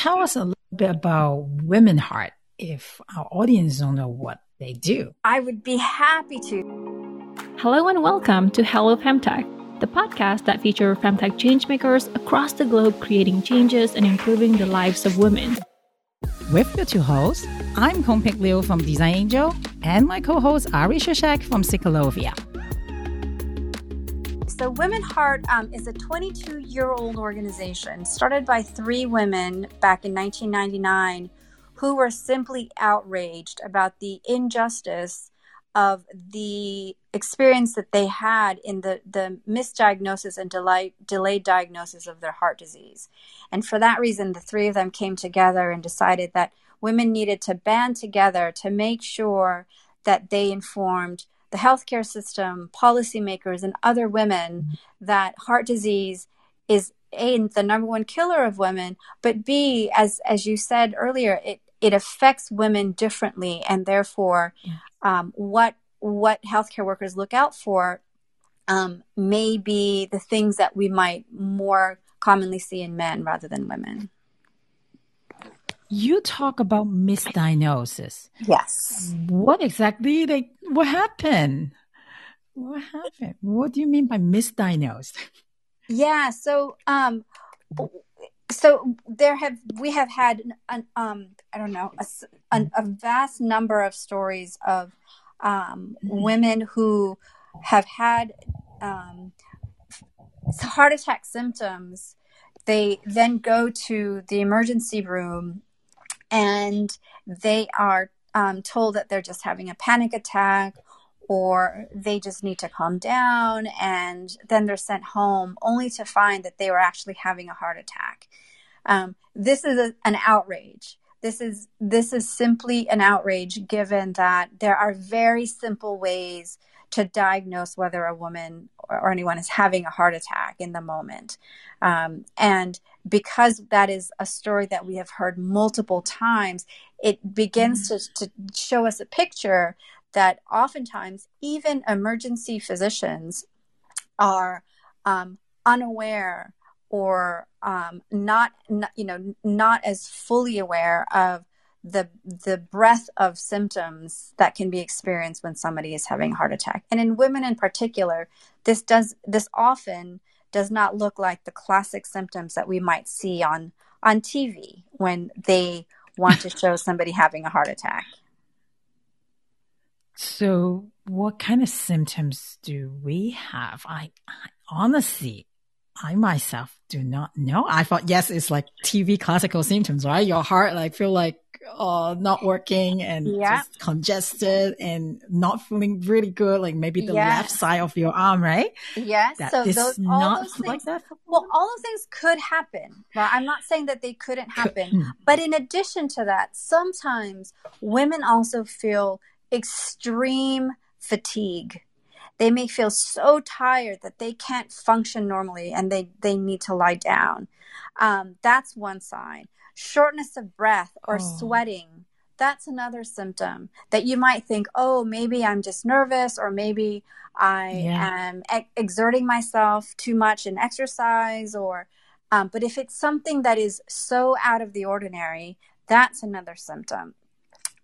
tell us a little bit about WomenHeart if our audience don't know what they do? I would be happy to. Hello and welcome to Halo Femtech, the podcast that features femtech changemakers across the globe creating changes and improving the lives of women. With your two hosts, I'm Kung Pik Liu from Design Angel and my co-host Ari Krzyzek from Cyclovia. So, WomenHeart um, is a 22 year old organization started by three women back in 1999 who were simply outraged about the injustice of the experience that they had in the, the misdiagnosis and delay, delayed diagnosis of their heart disease. And for that reason, the three of them came together and decided that women needed to band together to make sure that they informed the healthcare system, policymakers, and other women that heart disease is a the number one killer of women, but b as as you said earlier, it it affects women differently, and therefore, um, what what healthcare workers look out for um, may be the things that we might more commonly see in men rather than women. You talk about misdiagnosis. Yes. What exactly like what happened? What happened? What do you mean by misdiagnosed? Yeah, so um so there have we have had an, um I don't know a, a, a vast number of stories of um, mm-hmm. women who have had um, heart attack symptoms. They then go to the emergency room and they are um, told that they're just having a panic attack or they just need to calm down and then they're sent home only to find that they were actually having a heart attack. Um, this is a, an outrage. This is this is simply an outrage given that there are very simple ways to diagnose whether a woman or anyone is having a heart attack in the moment. Um, and because that is a story that we have heard multiple times, it begins mm-hmm. to, to show us a picture that oftentimes even emergency physicians are um, unaware or um, not, not, you know, not as fully aware of the the breadth of symptoms that can be experienced when somebody is having a heart attack. And in women in particular this does this often does not look like the classic symptoms that we might see on on TV when they want to show somebody having a heart attack. So what kind of symptoms do we have? I, I honestly I myself do not know. I thought, yes, it's like TV classical symptoms, right? Your heart like feel like uh, not working and yeah. just congested and not feeling really good. Like maybe the left side of your arm, right? Yes. That so those, not those things, like that. Well, all those things could happen. Right? I'm not saying that they couldn't happen, Hmm. but in addition to that, sometimes women also feel extreme fatigue they may feel so tired that they can't function normally and they, they need to lie down. Um, that's one sign. Shortness of breath or Oh. sweating, that's another symptom that you might think, oh, maybe I'm just nervous or maybe I Yeah. am ex- exerting myself too much in exercise or um, but if it's something that is so out of the ordinary, that's another symptom.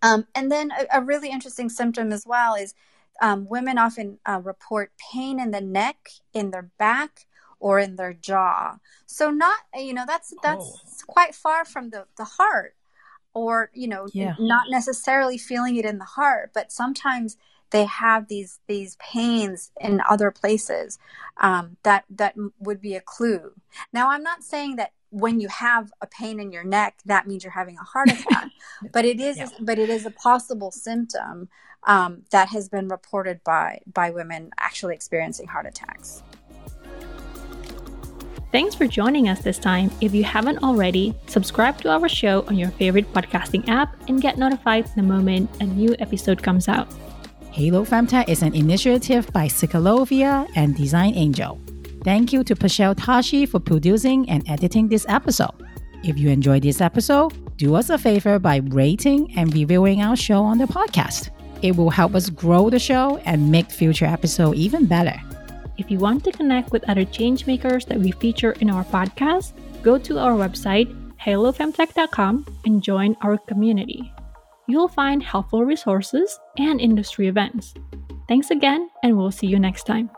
Um, and then a, a really interesting symptom as well is um, women often uh, report pain in the neck, in their back, or in their jaw. So not you know that's that's Oh. quite far from the the heart, or you know Yeah. not necessarily feeling it in the heart, but sometimes they have these these pains in other places um, that that would be a clue. Now I'm not saying that when you have a pain in your neck that means you're having a heart attack, but it is Yeah. but it is a possible symptom um, that has been reported by by women actually experiencing heart attacks. Thanks for joining us this time. If you haven't already, subscribe to our show on your favorite podcasting app and get notified the moment a new episode comes out. Halo Femtech is an initiative by Cyclovia and Design Angel. Thank you to Pashel Tashi for producing and editing this episode. If you enjoyed this episode, do us a favor by rating and reviewing our show on the podcast. It will help us grow the show and make future episodes even better. If you want to connect with other changemakers that we feature in our podcast, go to our website, halofemtech.com and join our community. You'll find helpful resources and industry events. Thanks again, and we'll see you next time.